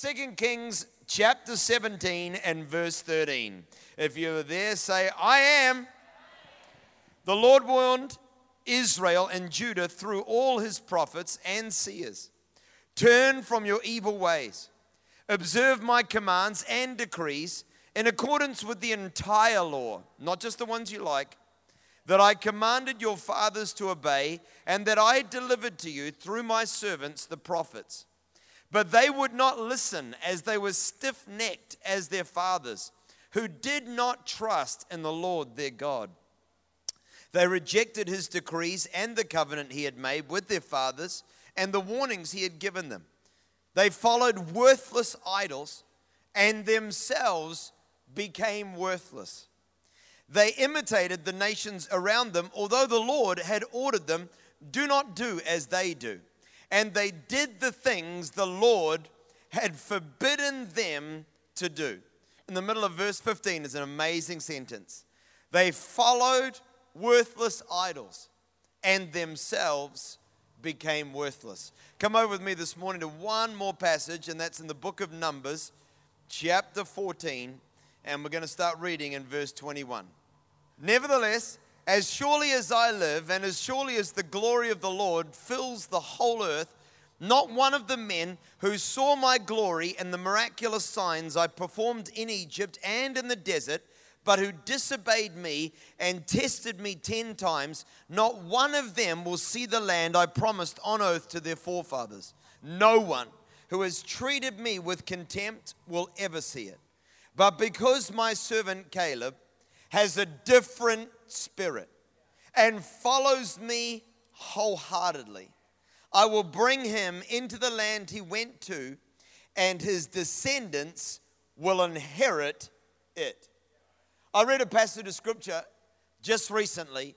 2 Kings chapter 17 and verse 13. If you're there, say, I am. The Lord warned Israel and Judah through all his prophets and seers. Turn from your evil ways. Observe my commands and decrees in accordance with the entire law, not just the ones you like, that I commanded your fathers to obey, and that I delivered to you through my servants, the prophets. But they would not listen, as they were stiff necked as their fathers, who did not trust in the Lord their God. They rejected his decrees and the covenant he had made with their fathers and the warnings he had given them. They followed worthless idols and themselves became worthless. They imitated the nations around them, although the Lord had ordered them, do not do as they do. And they did the things the Lord had forbidden them to do. In the middle of verse 15 is an amazing sentence. They followed worthless idols and themselves became worthless. Come over with me this morning to one more passage, and that's in the book of Numbers, chapter 14, and we're going to start reading in verse 21. Nevertheless, as surely as I live, and as surely as the glory of the Lord fills the whole earth, not one of the men who saw my glory and the miraculous signs I performed in Egypt and in the desert but who disobeyed me and tested me ten times, not one of them will see the land I promised on oath to their forefathers. No one who has treated me with contempt will ever see it. But because my servant Caleb has a different spirit and follows me wholeheartedly, I will bring him into the land he went to, and his descendants will inherit it. I read a passage of scripture just recently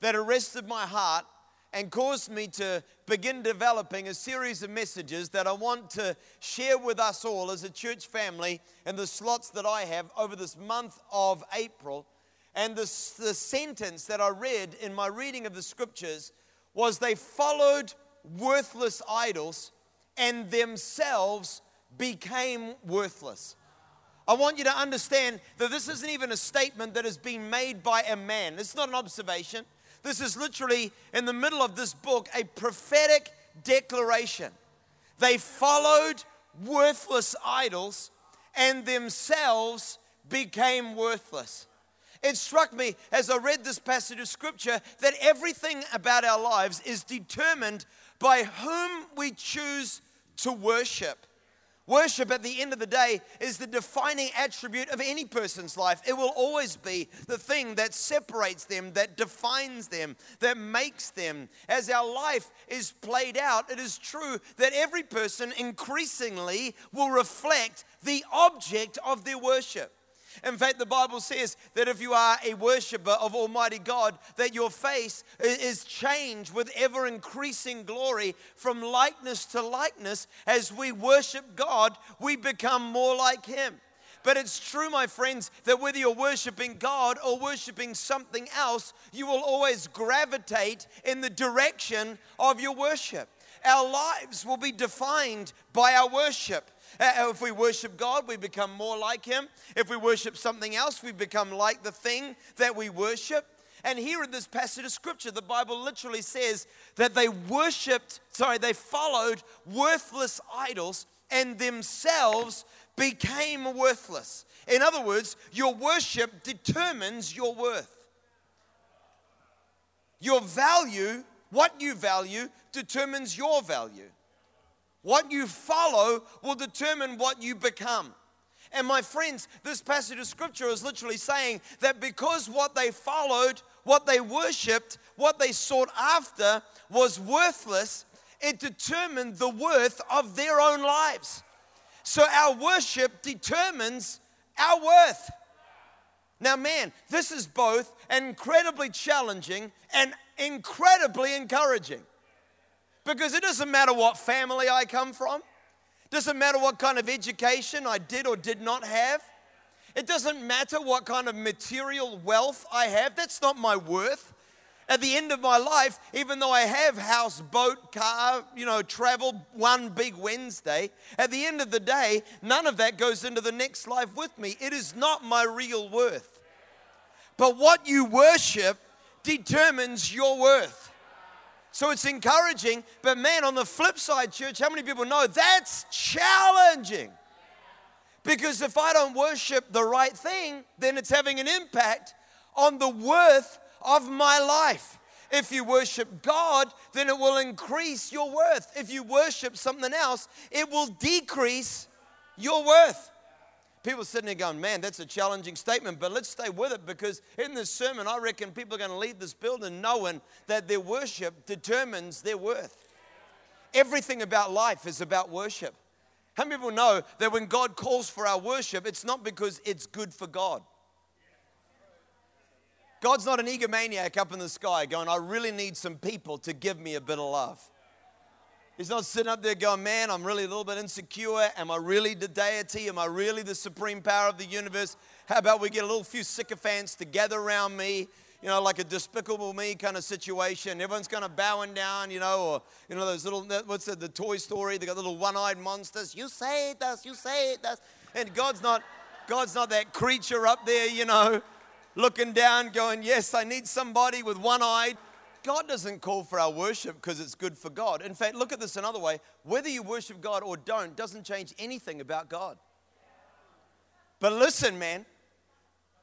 that arrested my heart and caused me to begin developing a series of messages that I want to share with us all as a church family in the slots that I have over this month of April. And the, the sentence that I read in my reading of the scriptures was they followed worthless idols and themselves became worthless. I want you to understand that this isn't even a statement that has been made by a man. It's not an observation. This is literally in the middle of this book a prophetic declaration. They followed worthless idols and themselves became worthless. It struck me as I read this passage of scripture that everything about our lives is determined by whom we choose to worship. Worship at the end of the day is the defining attribute of any person's life. It will always be the thing that separates them, that defines them, that makes them. As our life is played out, it is true that every person increasingly will reflect the object of their worship. In fact, the Bible says that if you are a worshiper of Almighty God, that your face is changed with ever increasing glory from likeness to likeness. As we worship God, we become more like Him. But it's true, my friends, that whether you're worshiping God or worshiping something else, you will always gravitate in the direction of your worship. Our lives will be defined by our worship. Uh, if we worship God, we become more like Him. If we worship something else, we become like the thing that we worship. And here in this passage of scripture, the Bible literally says that they worshiped, sorry, they followed worthless idols and themselves became worthless. In other words, your worship determines your worth. Your value, what you value, determines your value. What you follow will determine what you become. And my friends, this passage of scripture is literally saying that because what they followed, what they worshiped, what they sought after was worthless, it determined the worth of their own lives. So our worship determines our worth. Now, man, this is both incredibly challenging and incredibly encouraging. Because it doesn't matter what family I come from, doesn't matter what kind of education I did or did not have. It doesn't matter what kind of material wealth I have. That's not my worth. At the end of my life, even though I have house, boat, car, you know, travel one big Wednesday, at the end of the day, none of that goes into the next life with me. It is not my real worth. But what you worship determines your worth. So it's encouraging, but man, on the flip side, church, how many people know that's challenging? Because if I don't worship the right thing, then it's having an impact on the worth of my life. If you worship God, then it will increase your worth. If you worship something else, it will decrease your worth. People sitting there going, man, that's a challenging statement, but let's stay with it because in this sermon, I reckon people are going to leave this building knowing that their worship determines their worth. Everything about life is about worship. How many people know that when God calls for our worship, it's not because it's good for God? God's not an egomaniac up in the sky going, I really need some people to give me a bit of love. He's not sitting up there going, Man, I'm really a little bit insecure. Am I really the deity? Am I really the supreme power of the universe? How about we get a little few sycophants to gather around me, you know, like a despicable me kind of situation. Everyone's kind of bowing down, you know, or, you know, those little, what's it, the Toy Story? They got little one eyed monsters. You say it does, you say it does. And God's not, God's not that creature up there, you know, looking down, going, Yes, I need somebody with one eye. God doesn't call for our worship because it's good for God. In fact, look at this another way whether you worship God or don't doesn't change anything about God. But listen, man,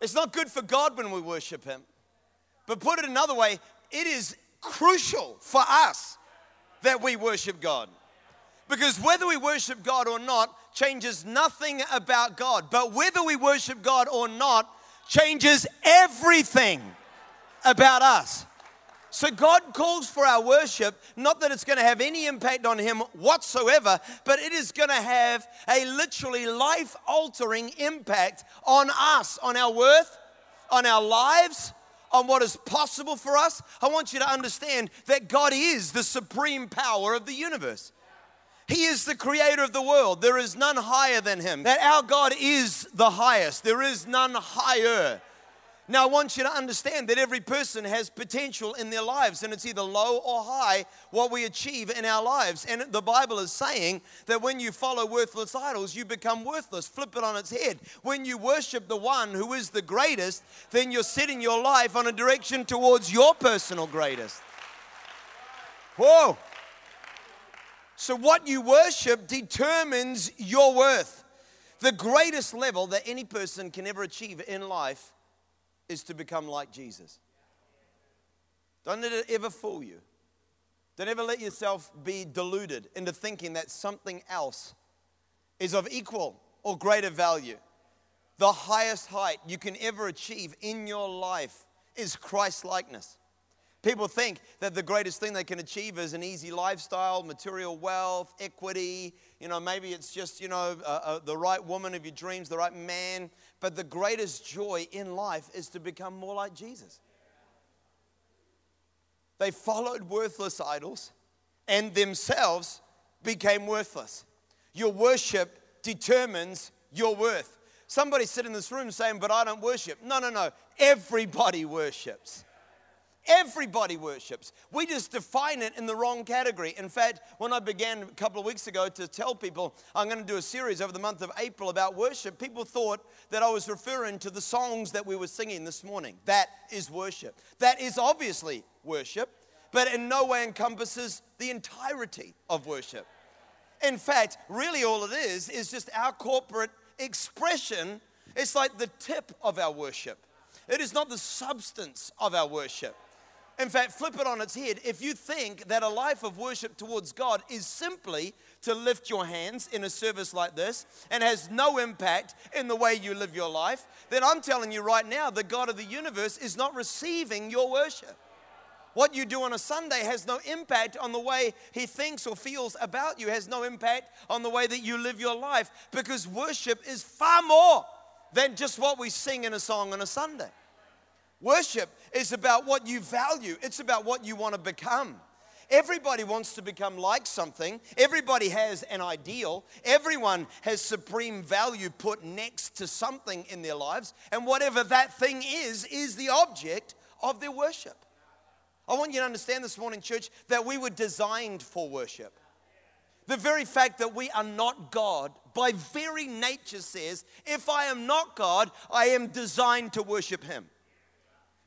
it's not good for God when we worship Him. But put it another way, it is crucial for us that we worship God. Because whether we worship God or not changes nothing about God. But whether we worship God or not changes everything about us. So God calls for our worship, not that it's going to have any impact on Him whatsoever, but it is going to have a literally life altering impact on us, on our worth, on our lives, on what is possible for us. I want you to understand that God is the supreme power of the universe. He is the creator of the world. There is none higher than him. That our God is the highest. There is none higher. Now, I want you to understand that every person has potential in their lives, and it's either low or high what we achieve in our lives. And the Bible is saying that when you follow worthless idols, you become worthless. Flip it on its head. When you worship the one who is the greatest, then you're setting your life on a direction towards your personal greatest. Whoa. So, what you worship determines your worth. The greatest level that any person can ever achieve in life is to become like Jesus. Don't let it ever fool you. Don't ever let yourself be deluded into thinking that something else is of equal or greater value. The highest height you can ever achieve in your life is Christ likeness. People think that the greatest thing they can achieve is an easy lifestyle, material wealth, equity. You know, maybe it's just, you know, uh, uh, the right woman of your dreams, the right man. But the greatest joy in life is to become more like Jesus. They followed worthless idols and themselves became worthless. Your worship determines your worth. Somebody sit in this room saying, But I don't worship. No, no, no. Everybody worships. Everybody worships. We just define it in the wrong category. In fact, when I began a couple of weeks ago to tell people I'm going to do a series over the month of April about worship, people thought that I was referring to the songs that we were singing this morning. That is worship. That is obviously worship, but in no way encompasses the entirety of worship. In fact, really all it is is just our corporate expression. It's like the tip of our worship. It is not the substance of our worship. In fact, flip it on its head. If you think that a life of worship towards God is simply to lift your hands in a service like this and has no impact in the way you live your life, then I'm telling you right now, the God of the universe is not receiving your worship. What you do on a Sunday has no impact on the way he thinks or feels about you, has no impact on the way that you live your life because worship is far more than just what we sing in a song on a Sunday. Worship is about what you value, it's about what you want to become. Everybody wants to become like something. Everybody has an ideal. Everyone has supreme value put next to something in their lives. And whatever that thing is, is the object of their worship. I want you to understand this morning, church, that we were designed for worship. The very fact that we are not God, by very nature, says, if I am not God, I am designed to worship Him.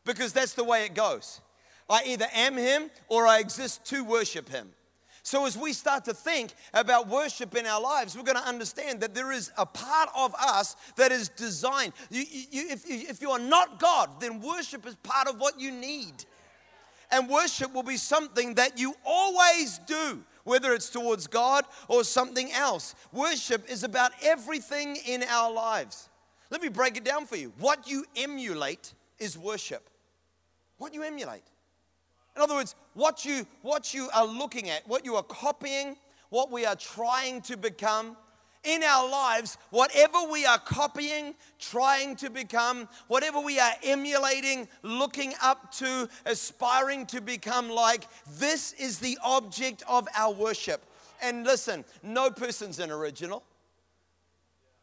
Because that's the way it goes. I either am Him or I exist to worship Him. So, as we start to think about worship in our lives, we're going to understand that there is a part of us that is designed. You, you, if, if you are not God, then worship is part of what you need. And worship will be something that you always do, whether it's towards God or something else. Worship is about everything in our lives. Let me break it down for you. What you emulate is worship. What you emulate. In other words, what you, what you are looking at, what you are copying, what we are trying to become, in our lives, whatever we are copying, trying to become, whatever we are emulating, looking up to, aspiring to become like, this is the object of our worship. And listen, no person's an original.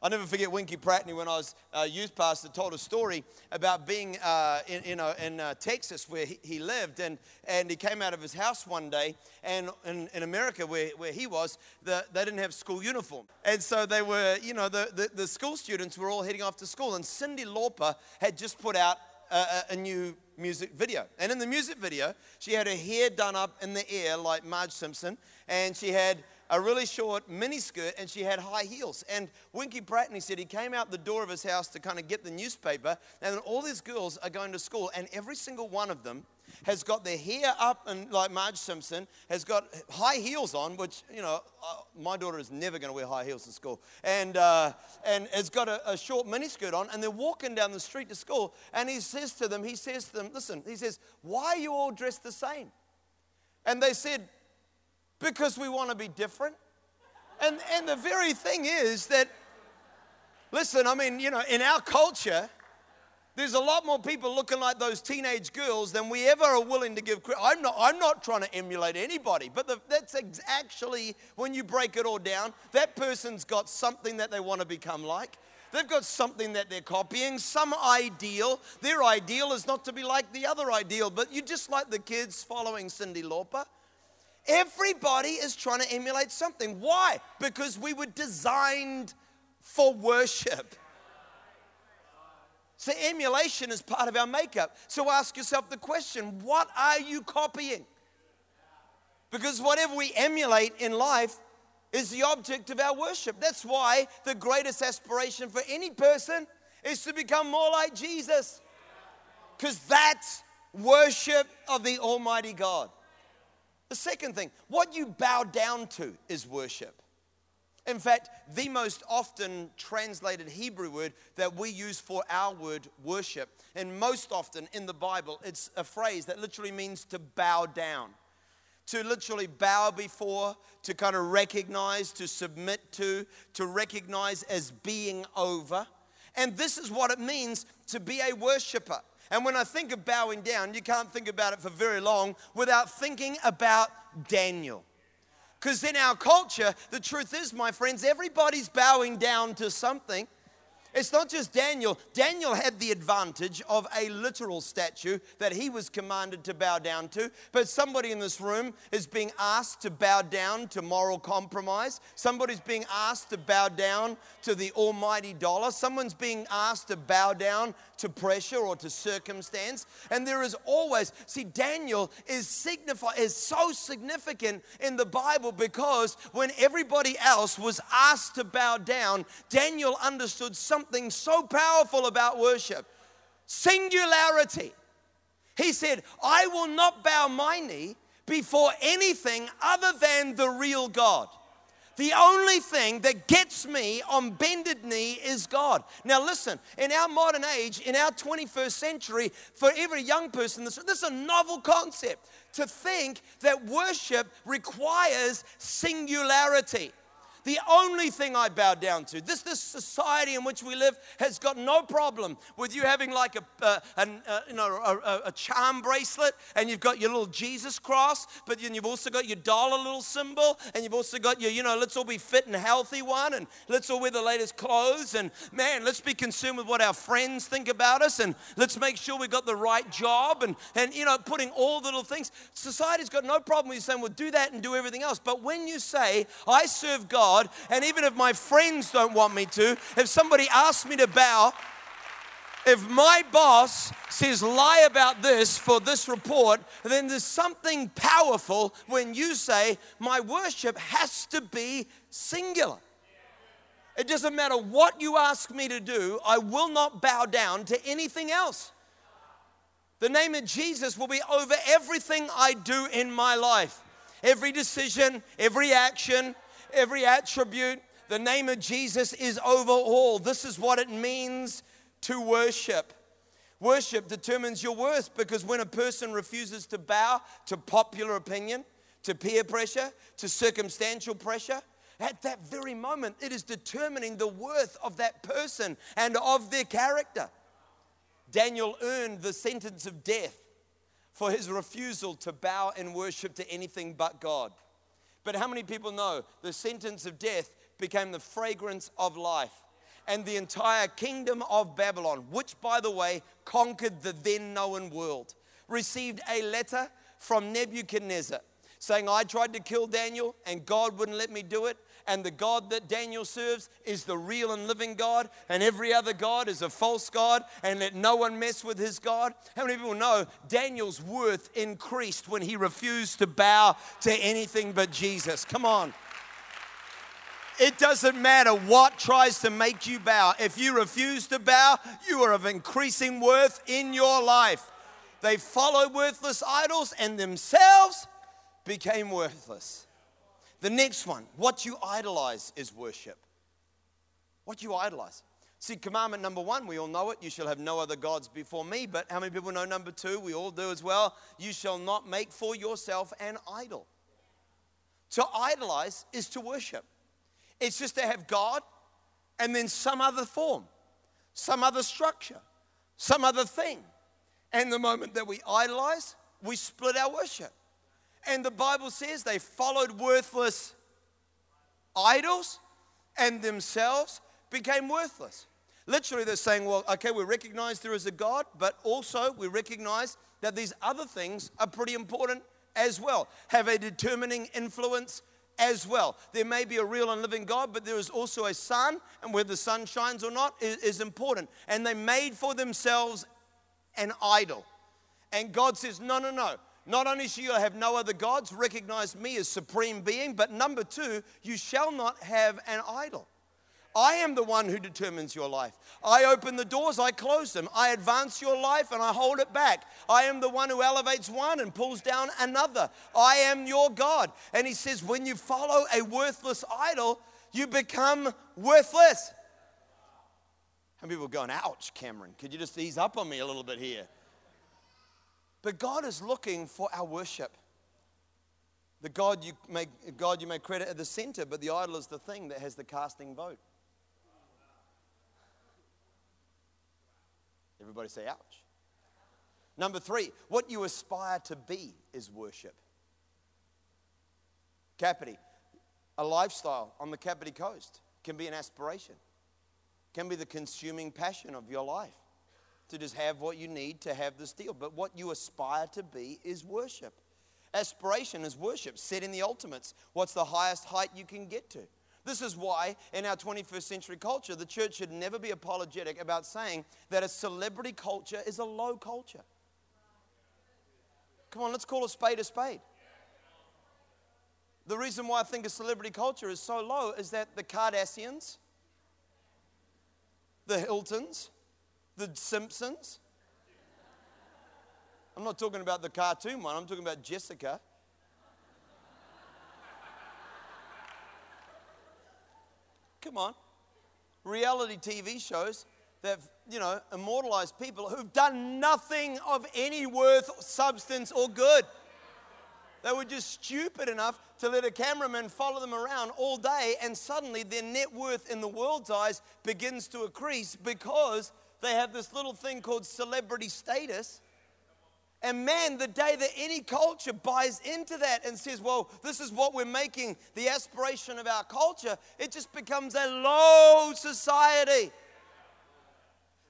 I'll never forget Winkie Pratney when I was a youth pastor told a story about being uh, in, know, in uh, Texas where he, he, lived and, and he came out of his house one day and in, in America where, where he was, the, they didn't have school uniform. And so they were, you know, the, the, the school students were all heading off to school and Cyndi Lauper had just put out a, a, new music video. And in the music video, she had her hair done up in the air like Marge Simpson and she had a really short mini skirt and she had high heels. And Winkie Pratney said he came out the door of his house to kind of get the newspaper, and all these girls are going to school, and every single one of them has got their hair up and like Marge Simpson has got high heels on, which you know uh, my daughter is never going to wear high heels to school, and uh, and has got a, a short miniskirt on, and they're walking down the street to school, and he says to them, he says to them, listen, he says, why are you all dressed the same? And they said, because we want to be different. And, and the very thing is that, listen, I mean, you know, in our culture, there's a lot more people looking like those teenage girls than we ever are willing to give credit. I'm not, I'm not trying to emulate anybody, but the, that's ex- actually, when you break it all down, that person's got something that they want to become like. They've got something that they're copying, some ideal. Their ideal is not to be like the other ideal, but you just like the kids following Cyndi Lauper. Everybody is trying to emulate something. Why? Because we were designed for worship. So, emulation is part of our makeup. So, ask yourself the question what are you copying? Because whatever we emulate in life is the object of our worship. That's why the greatest aspiration for any person is to become more like Jesus. Because that's worship of the Almighty God. The second thing, what you bow down to is worship. In fact, the most often translated Hebrew word that we use for our word worship, and most often in the Bible, it's a phrase that literally means to bow down. To literally bow before, to kind of recognize, to submit to, to recognize as being over. And this is what it means to be a worshiper. And when I think of bowing down, you can't think about it for very long without thinking about Daniel. Because in our culture, the truth is, my friends, everybody's bowing down to something. It's not just Daniel. Daniel had the advantage of a literal statue that he was commanded to bow down to. But somebody in this room is being asked to bow down to moral compromise. Somebody's being asked to bow down to the almighty dollar. Someone's being asked to bow down to pressure or to circumstance. And there is always, see, Daniel is signify is so significant in the Bible because when everybody else was asked to bow down, Daniel understood something so powerful about worship. Singularity. He said, I will not bow my knee before anything other than the real God. The only thing that gets me on bended knee is God. Now, listen, in our modern age, in our 21st century, for every young person, this, this is a novel concept to think that worship requires singularity The only thing I bow down to, this, this society in which we live has got no problem with you having like a, uh, uh, you know, a, a, charm bracelet and you've got your little Jesus cross, but then you've also got your dollar little symbol and you've also got your, you know, let's all be fit and healthy one and let's all wear the latest clothes and man, let's be consumed with what our friends think about us and let's make sure we've got the right job and, and you know, putting all the little things. Society's got no problem with you saying, well, do that and do everything else. But when you say, I serve God, and even if my friends don't want me to, if somebody asks me to bow, if my boss says lie about this for this report, then there's something powerful when you say, my worship has to be singular. It doesn't matter what you ask me to do, I will not bow down to anything else. The name of Jesus will be over everything I do in my life. Every decision, every action, every attribute. The name of Jesus is over all. This is what it means to worship. Worship determines your worth because when a person refuses to bow to popular opinion, to peer pressure, to circumstantial pressure, at that very moment, it is determining the worth of that person and of their character. Daniel earned the sentence of death for his refusal to bow and worship to anything but God. But how many people know the sentence of death became the fragrance of life? And the entire kingdom of Babylon, which, by the way, conquered the then known world, received a letter from Nebuchadnezzar saying, I tried to kill Daniel and God wouldn't let me do it and the God that Daniel serves is the real and living God, and every other God is a false God, and let no one mess with his God. How many people know Daniel's worth increased when he refused to bow to anything but Jesus? Come on. It doesn't matter what tries to make you bow. If you refuse to bow, you are of increasing worth in your life. They followed worthless idols and themselves became worthless. The next one, what you idolize is worship. What you idolize. See, commandment number one, we all know it. You shall have no other gods before me. But how many people know number two? We all do as well. You shall not make for yourself an idol. To idolize is to worship, it's just to have God and then some other form, some other structure, some other thing. And the moment that we idolize, we split our worship. And the Bible says they followed worthless idols and themselves became worthless. Literally, they're saying, well, okay, we recognize there is a God, but also we recognize that these other things are pretty important as well, have a determining influence as well. There may be a real and living God, but there is also a sun, and whether the sun shines or not is, is important. And they made for themselves an idol. And God says, no, no, no. Not only shall you have no other gods, recognize me as supreme being, but number two, you shall not have an idol. I am the one who determines your life. I open the doors, I close them. I advance your life and I hold it back. I am the one who elevates one and pulls down another. I am your God. And he says, when you follow a worthless idol, you become worthless. And people are going, ouch, Cameron, could you just ease up on me a little bit here? But God is looking for our worship. The God you make God you may credit at the center, but the idol is the thing that has the casting vote. Everybody say ouch. Number three, what you aspire to be is worship. Kapiti, a lifestyle on the Kapiti coast can be an aspiration, can be the consuming passion of your life to just have what you need to have this deal. But what you aspire to be is worship. Aspiration is worship, set in the ultimates. What's the highest height you can get to? This is why, in our 21st century culture, the church should never be apologetic about saying that a celebrity culture is a low culture. Come on, let's call a spade a spade. The reason why I think a celebrity culture is so low is that the Kardashians, the Hiltons, the Simpsons. I'm not talking about the cartoon one, I'm talking about Jessica. Come on. Reality TV shows that, you know, immortalized people who've done nothing of any worth, substance, or good. they were just stupid enough to let a cameraman follow them around all day, and suddenly their net worth in the world's eyes begins to increase because they have this little thing called celebrity status. And man, the day that any culture buys into that and says, well, this is what we're making the aspiration of our culture, it just becomes a low society.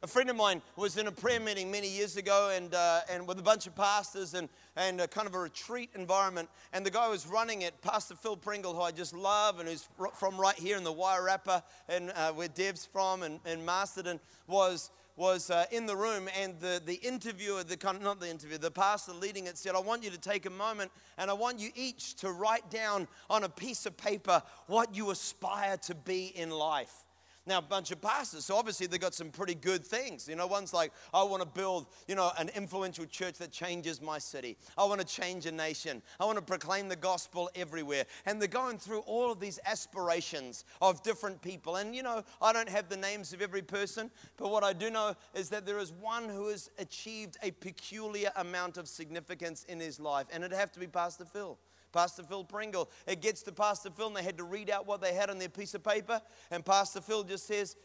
A friend of mine was in a prayer meeting many years ago and, uh, and with a bunch of pastors and, and a kind of a retreat environment. And the guy was running it, Pastor Phil Pringle, who I just love and who's from right here in the Wairarapa and uh, where Dev's from and, and Masterton, was, was uh, in the room. And the, the interviewer, the kind of, not the interviewer, the pastor leading it said, I want you to take a moment and I want you each to write down on a piece of paper what you aspire to be in life. Now, a bunch of pastors, so obviously they've got some pretty good things. You know, one's like, I want to build, you know, an influential church that changes my city. I want to change a nation. I want to proclaim the gospel everywhere. And they're going through all of these aspirations of different people. And, you know, I don't have the names of every person, but what I do know is that there is one who has achieved a peculiar amount of significance in his life, and it'd have to be Pastor Phil. Pastor Phil Pringle. It gets to Pastor Phil, and they had to read out what they had on their piece of paper. And Pastor Phil just says,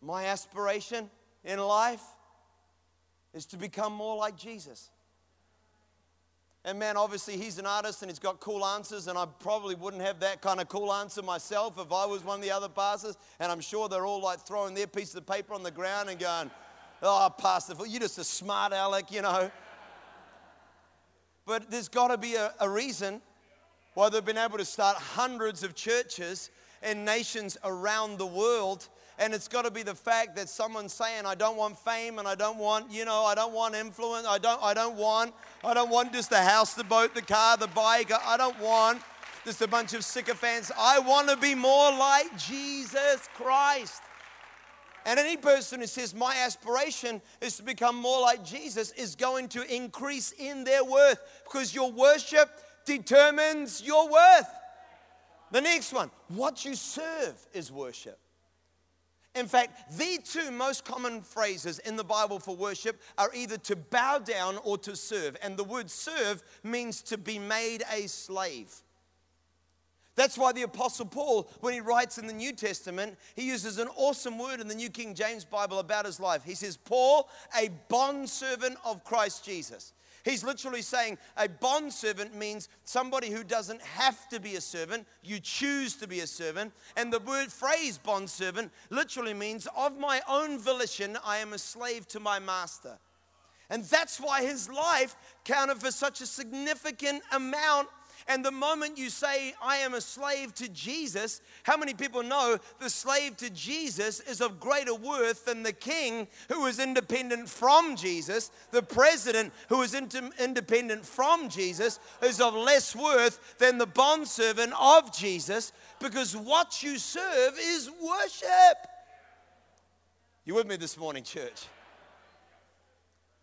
My aspiration in life is to become more like Jesus. And man, obviously, he's an artist and he's got cool answers, and I probably wouldn't have that kind of cool answer myself if I was one of the other pastors. And I'm sure they're all like throwing their piece of paper on the ground and going, Oh, Pastor Phil, you're just a smart aleck, you know. But there's got to be a, a reason why they've been able to start hundreds of churches in nations around the world. And it's got to be the fact that someone's saying, I don't want fame and I don't want, you know, I don't want influence. I don't, I don't want, I don't want just the house, the boat, the car, the bike. I don't want just a bunch of sycophants. I want to be more like Jesus Christ. And any person who says, My aspiration is to become more like Jesus, is going to increase in their worth because your worship determines your worth. The next one, what you serve is worship. In fact, the two most common phrases in the Bible for worship are either to bow down or to serve. And the word serve means to be made a slave. That's why the Apostle Paul, when he writes in the New Testament, he uses an awesome word in the New King James Bible about his life. He says, Paul, a bondservant of Christ Jesus. He's literally saying a bond servant means somebody who doesn't have to be a servant, you choose to be a servant. And the word phrase bond servant literally means of my own volition, I am a slave to my master. And that's why his life counted for such a significant amount and the moment you say, I am a slave to Jesus, how many people know the slave to Jesus is of greater worth than the king who is independent from Jesus? The president who is independent from Jesus is of less worth than the bondservant of Jesus because what you serve is worship. You with me this morning, church?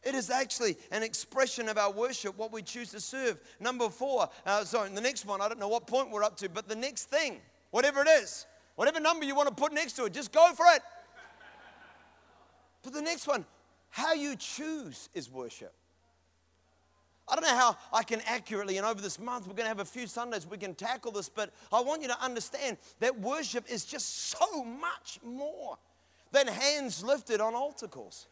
It is actually an expression of our worship, what we choose to serve. Number four, uh, sorry, the next one, I don't know what point we're up to, but the next thing, whatever it is, whatever number you want to put next to it, just go for it. But the next one, how you choose is worship. I don't know how I can accurately, and over this month, we're going to have a few Sundays we can tackle this, but I want you to understand that worship is just so much more than hands lifted on altar calls.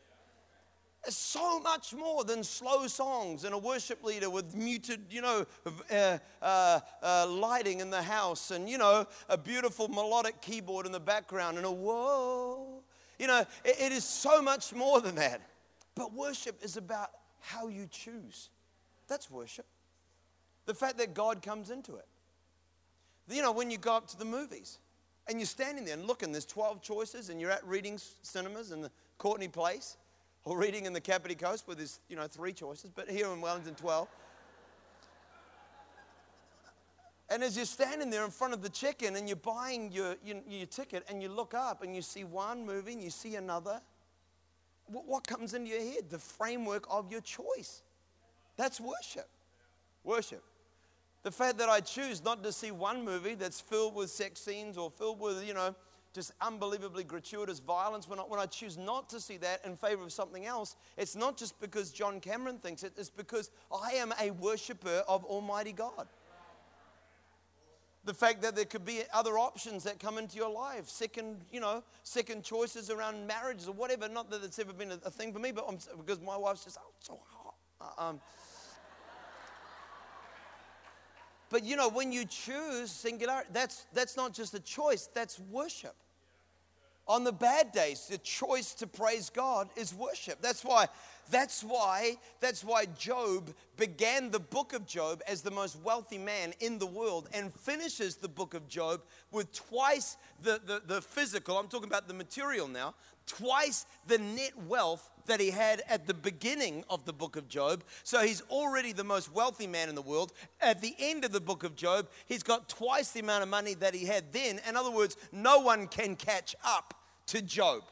So much more than slow songs and a worship leader with muted, you know, uh, uh, uh, lighting in the house and, you know, a beautiful melodic keyboard in the background and a whoa. You know, it, it is so much more than that. But worship is about how you choose. That's worship. The fact that God comes into it. You know, when you go up to the movies and you're standing there and looking, there's 12 choices, and you're at Reading Cinemas and the Courtenay Place or reading in the Kapiti Coast where there's, you know, three choices, but here in Wellington, 12. And as you're standing there in front of the chicken and you're buying your, your, your, ticket and you look up and you see one movie and you see another, what, what comes into your head? The framework of your choice. That's worship. Worship. The fact that I choose not to see one movie that's filled with sex scenes or filled with, you know, just unbelievably gratuitous violence, when I, when I choose not to see that in favor of something else, it's not just because John Cameron thinks it, it's because I am a worshiper of Almighty God. The fact that there could be other options that come into your life, second, you know, second choices around marriages or whatever. Not that it's ever been a, a thing for me, but I'm, because my wife's just oh, so hot. Uh, um, but you know, when you choose singularity, that's, that's not just a choice, that's worship. On the bad days, the choice to praise God is worship. That's why, that's why, that's why Job began the book of Job as the most wealthy man in the world and finishes the book of Job with twice the, the, the physical, I'm talking about the material now, twice the net wealth that he had at the beginning of the book of Job. So he's already the most wealthy man in the world. At the end of the book of Job, he's got twice the amount of money that he had then. In other words, no one can catch up to Job.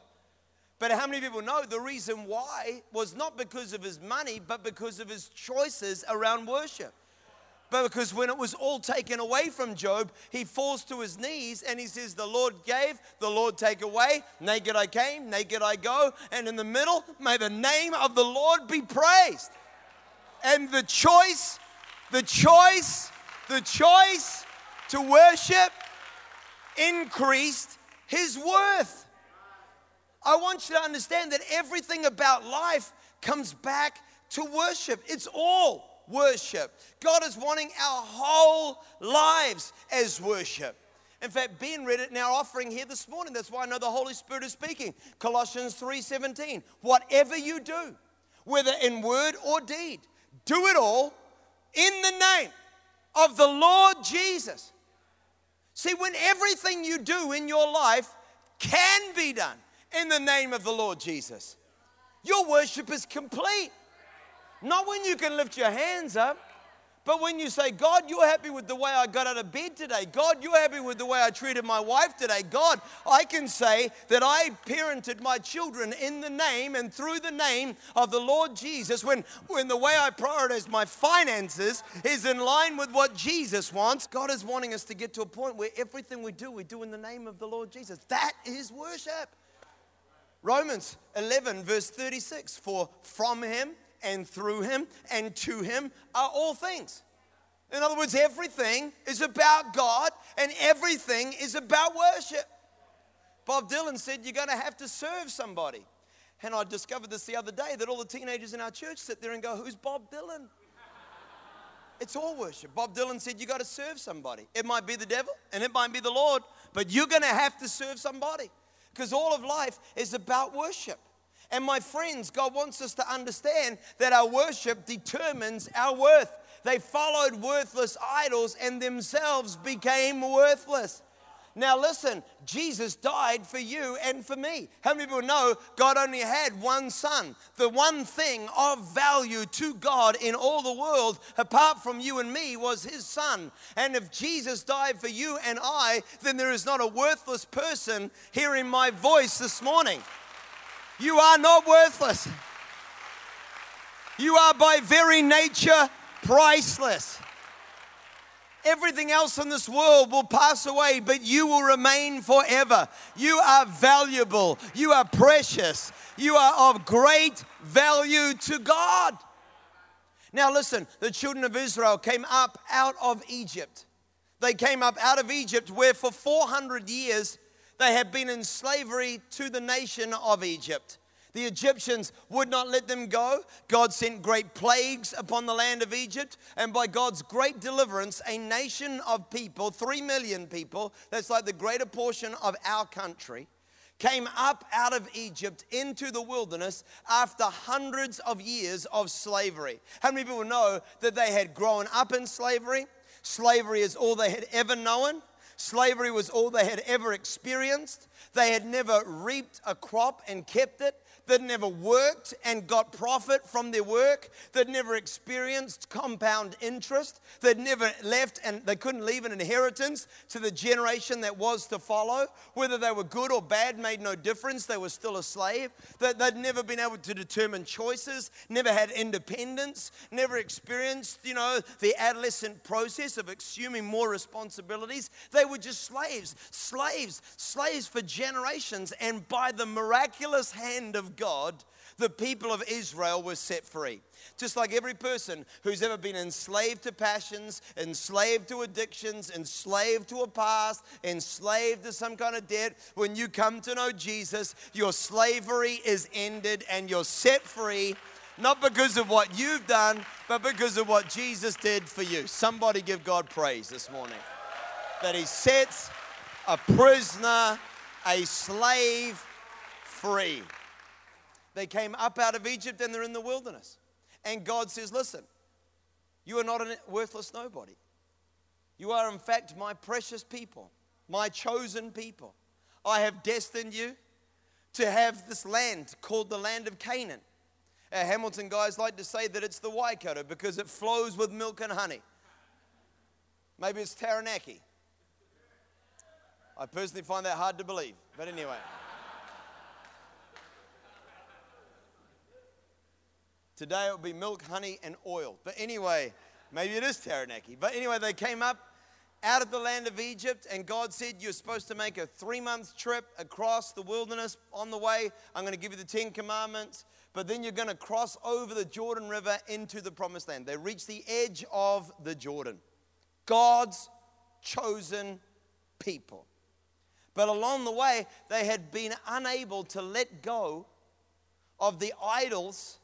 But how many people know the reason why was not because of his money, but because of his choices around worship? But because when it was all taken away from Job, he falls to his knees and he says, The Lord gave, the Lord take away. Naked I came, naked I go. And in the middle, may the name of the Lord be praised. And the choice, the choice, the choice to worship increased his worth. I want you to understand that everything about life comes back to worship. It's all worship. God is wanting our whole lives as worship. In fact, Ben read it in our offering here this morning. That's why I know the Holy Spirit is speaking. Colossians 3:17. Whatever you do, whether in word or deed, do it all in the name of the Lord Jesus. See, when everything you do in your life can be done in the name of the Lord Jesus, your worship is complete. Not when you can lift your hands up, but when you say, God, you're happy with the way I got out of bed today. God, you're happy with the way I treated my wife today. God, I can say that I parented my children in the name and through the name of the Lord Jesus. When, when the way I prioritize my finances is in line with what Jesus wants, God is wanting us to get to a point where everything we do, we do in the name of the Lord Jesus. That is worship. Romans 11, verse 36 For from him, and through him and to him are all things. In other words, everything is about God and everything is about worship. Bob Dylan said, You're going to have to serve somebody. And I discovered this the other day that all the teenagers in our church sit there and go, Who's Bob Dylan? It's all worship. Bob Dylan said, You got to serve somebody. It might be the devil and it might be the Lord, but you're going to have to serve somebody because all of life is about worship. And my friends, God wants us to understand that our worship determines our worth. They followed worthless idols and themselves became worthless. Now, listen, Jesus died for you and for me. How many people know God only had one son? The one thing of value to God in all the world, apart from you and me, was his son. And if Jesus died for you and I, then there is not a worthless person hearing my voice this morning. You are not worthless. You are by very nature priceless. Everything else in this world will pass away, but you will remain forever. You are valuable. You are precious. You are of great value to God. Now, listen, the children of Israel came up out of Egypt. They came up out of Egypt, where for 400 years they had been in slavery to the nation of Egypt. The Egyptians would not let them go. God sent great plagues upon the land of Egypt. And by God's great deliverance, a nation of people, three million people, that's like the greater portion of our country, came up out of Egypt into the wilderness after hundreds of years of slavery. How many people know that they had grown up in slavery? Slavery is all they had ever known. Slavery was all they had ever experienced. They had never reaped a crop and kept it. That never worked and got profit from their work, that never experienced compound interest, that never left and they couldn't leave an inheritance to the generation that was to follow. Whether they were good or bad made no difference, they were still a slave. That they'd never been able to determine choices, never had independence, never experienced, you know, the adolescent process of assuming more responsibilities. They were just slaves, slaves, slaves for generations. And by the miraculous hand of God, the people of Israel were set free. Just like every person who's ever been enslaved to passions, enslaved to addictions, enslaved to a past, enslaved to some kind of debt, when you come to know Jesus, your slavery is ended and you're set free, not because of what you've done, but because of what Jesus did for you. Somebody give God praise this morning that He sets a prisoner, a slave free. They came up out of Egypt and they're in the wilderness. And God says, Listen, you are not a worthless nobody. You are, in fact, my precious people, my chosen people. I have destined you to have this land called the land of Canaan. Our Hamilton guys like to say that it's the Waikato because it flows with milk and honey. Maybe it's Taranaki. I personally find that hard to believe, but anyway. Today it will be milk, honey, and oil. But anyway, maybe it is Taranaki. But anyway, they came up out of the land of Egypt, and God said, You're supposed to make a three month trip across the wilderness. On the way, I'm going to give you the Ten Commandments, but then you're going to cross over the Jordan River into the promised land. They reached the edge of the Jordan. God's chosen people. But along the way, they had been unable to let go of the idols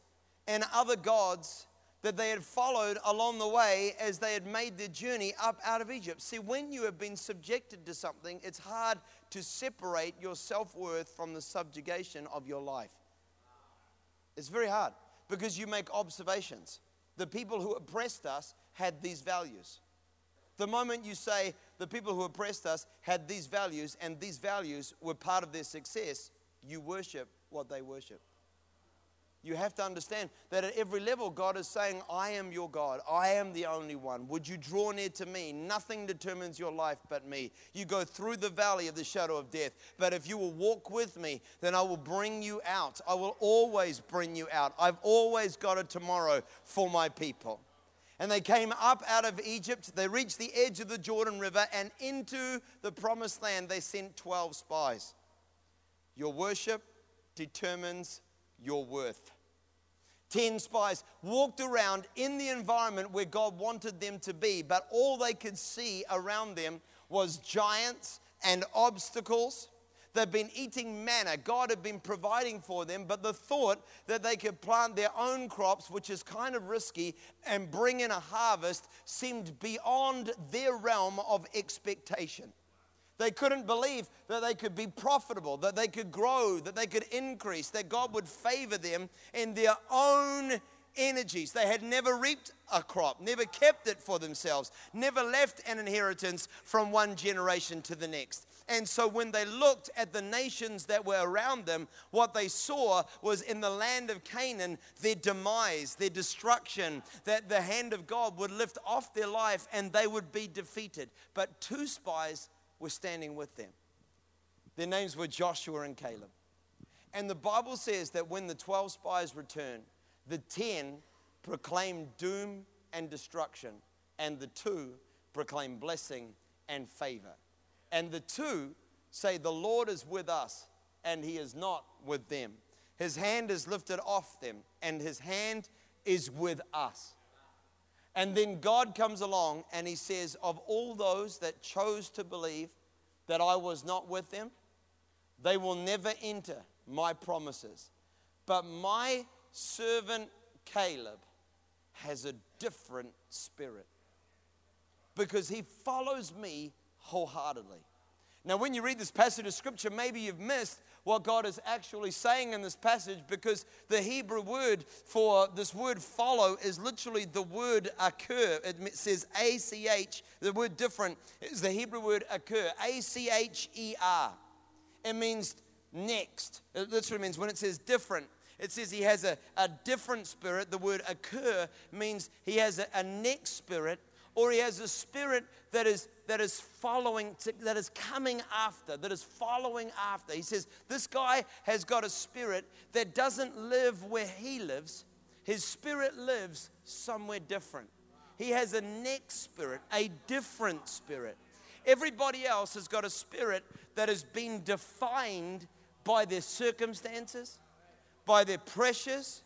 and other gods that they had followed along the way as they had made their journey up out of Egypt. See, when you have been subjected to something, it's hard to separate your self worth from the subjugation of your life. It's very hard because you make observations. The people who oppressed us had these values. The moment you say the people who oppressed us had these values and these values were part of their success, you worship what they worship. You have to understand that at every level, God is saying, I am your God. I am the only one. Would you draw near to me? Nothing determines your life but me. You go through the valley of the shadow of death, but if you will walk with me, then I will bring you out. I will always bring you out. I've always got a tomorrow for my people. And they came up out of Egypt. They reached the edge of the Jordan River, and into the promised land, they sent 12 spies. Your worship determines your worth. Ten spies walked around in the environment where God wanted them to be, but all they could see around them was giants and obstacles. They've been eating manna. God had been providing for them, but the thought that they could plant their own crops, which is kind of risky, and bring in a harvest seemed beyond their realm of expectation. They couldn't believe that they could be profitable, that they could grow, that they could increase, that God would favor them in their own energies. They had never reaped a crop, never kept it for themselves, never left an inheritance from one generation to the next. And so when they looked at the nations that were around them, what they saw was in the land of Canaan their demise, their destruction, that the hand of God would lift off their life and they would be defeated. But two spies were standing with them. Their names were Joshua and Caleb. And the Bible says that when the 12 spies returned, the 10 proclaimed doom and destruction, and the two proclaimed blessing and favor. And the two say, The Lord is with us, and he is not with them. His hand is lifted off them, and his hand is with us. And then God comes along and he says, Of all those that chose to believe that I was not with them, they will never enter my promises. But my servant Caleb has a different spirit because he follows me wholeheartedly. Now, when you read this passage of scripture, maybe you've missed what God is actually saying in this passage because the Hebrew word for this word follow is literally the word occur. It says A C H, the word different is the Hebrew word acher, A C H E R. It means next. It literally means when it says different, it says he has a, a different spirit. The word acher means he has a, a next spirit or he has a spirit that is that is following that is coming after that is following after. He says this guy has got a spirit that doesn't live where he lives. His spirit lives somewhere different. He has a next spirit a different spirit. Everybody else has got a spirit that has been defined by their circumstances by their pressures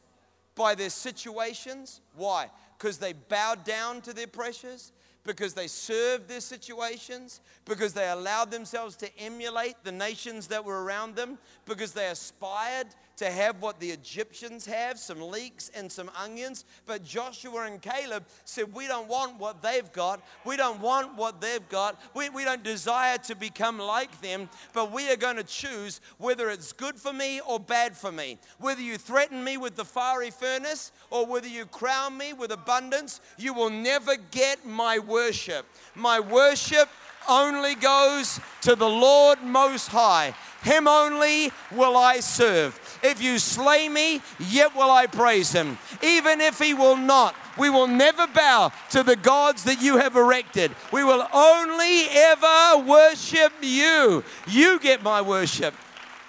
by their situations. Why because they bowed down to their pressures, because they served their situations, because they allowed themselves to emulate the nations that were around them, because they aspired to have what the Egyptians have some leeks and some onions. But Joshua and Caleb said, We don't want what they've got. We don't want what they've got. We, we don't desire to become like them, but we are going to choose whether it's good for me or bad for me. Whether you threaten me with the fiery furnace or whether you crown me with abundance, you will never get my worship. My worship only goes to the Lord Most High. Him only will I serve. If you slay me, yet will I praise him. Even if he will not, we will never bow to the gods that you have erected. We will only ever worship you. You get my worship.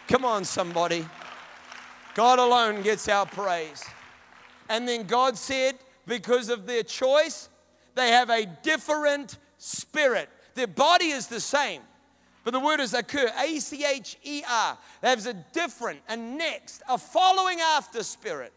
Come on, somebody. God alone gets our praise. And then God said, because of their choice, they have a different spirit. Their body is the same, but the word is acher, A C H E R. There's a different, a next, a following after spirit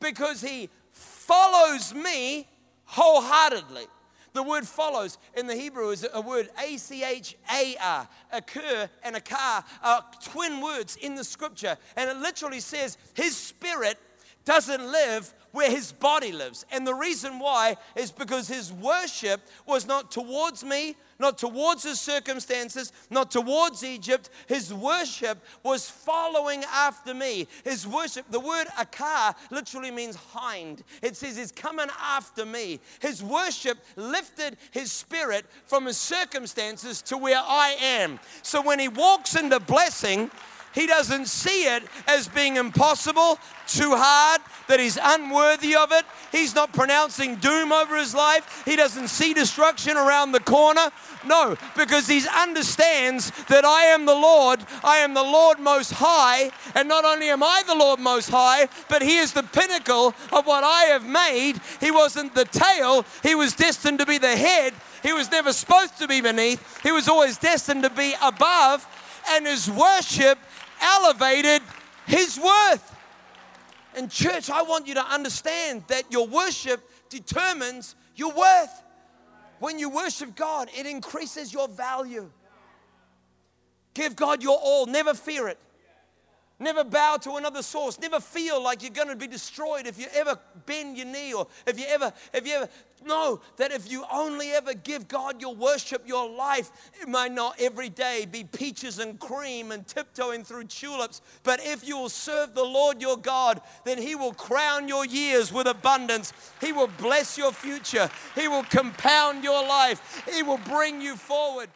because he follows me wholeheartedly. The word follows in the Hebrew is a word A C H A R. Acher and achar are twin words in the scripture. And it literally says his spirit doesn't live where his body lives. And the reason why is because his worship was not towards me, not towards his circumstances, not towards Egypt. His worship was following after me. His worship, the word achar literally means hind. It says he's coming after me. His worship lifted his spirit from his circumstances to where I am. So when he walks into blessing, he doesn't see it as being impossible, too hard, that he's unworthy of it. He's not pronouncing doom over his life. He doesn't see destruction around the corner. No, because he understands that I am the Lord, I am the Lord Most High, and not only am I the Lord Most High, but He is the pinnacle of what I have made. He wasn't the tail, He was destined to be the head. He was never supposed to be beneath, He was always destined to be above, and His worship elevated His worth. And, church, I want you to understand that your worship determines your worth. When you worship God, it increases your value. Give God your all, never fear it. Never bow to another source. Never feel like you're going to be destroyed if you ever bend your knee or if you ever, if you ever know that if you only ever give God your worship, your life, it might not every day be peaches and cream and tiptoeing through tulips. But if you will serve the Lord your God, then He will crown your years with abundance. He will bless your future. He will compound your life. He will bring you forward.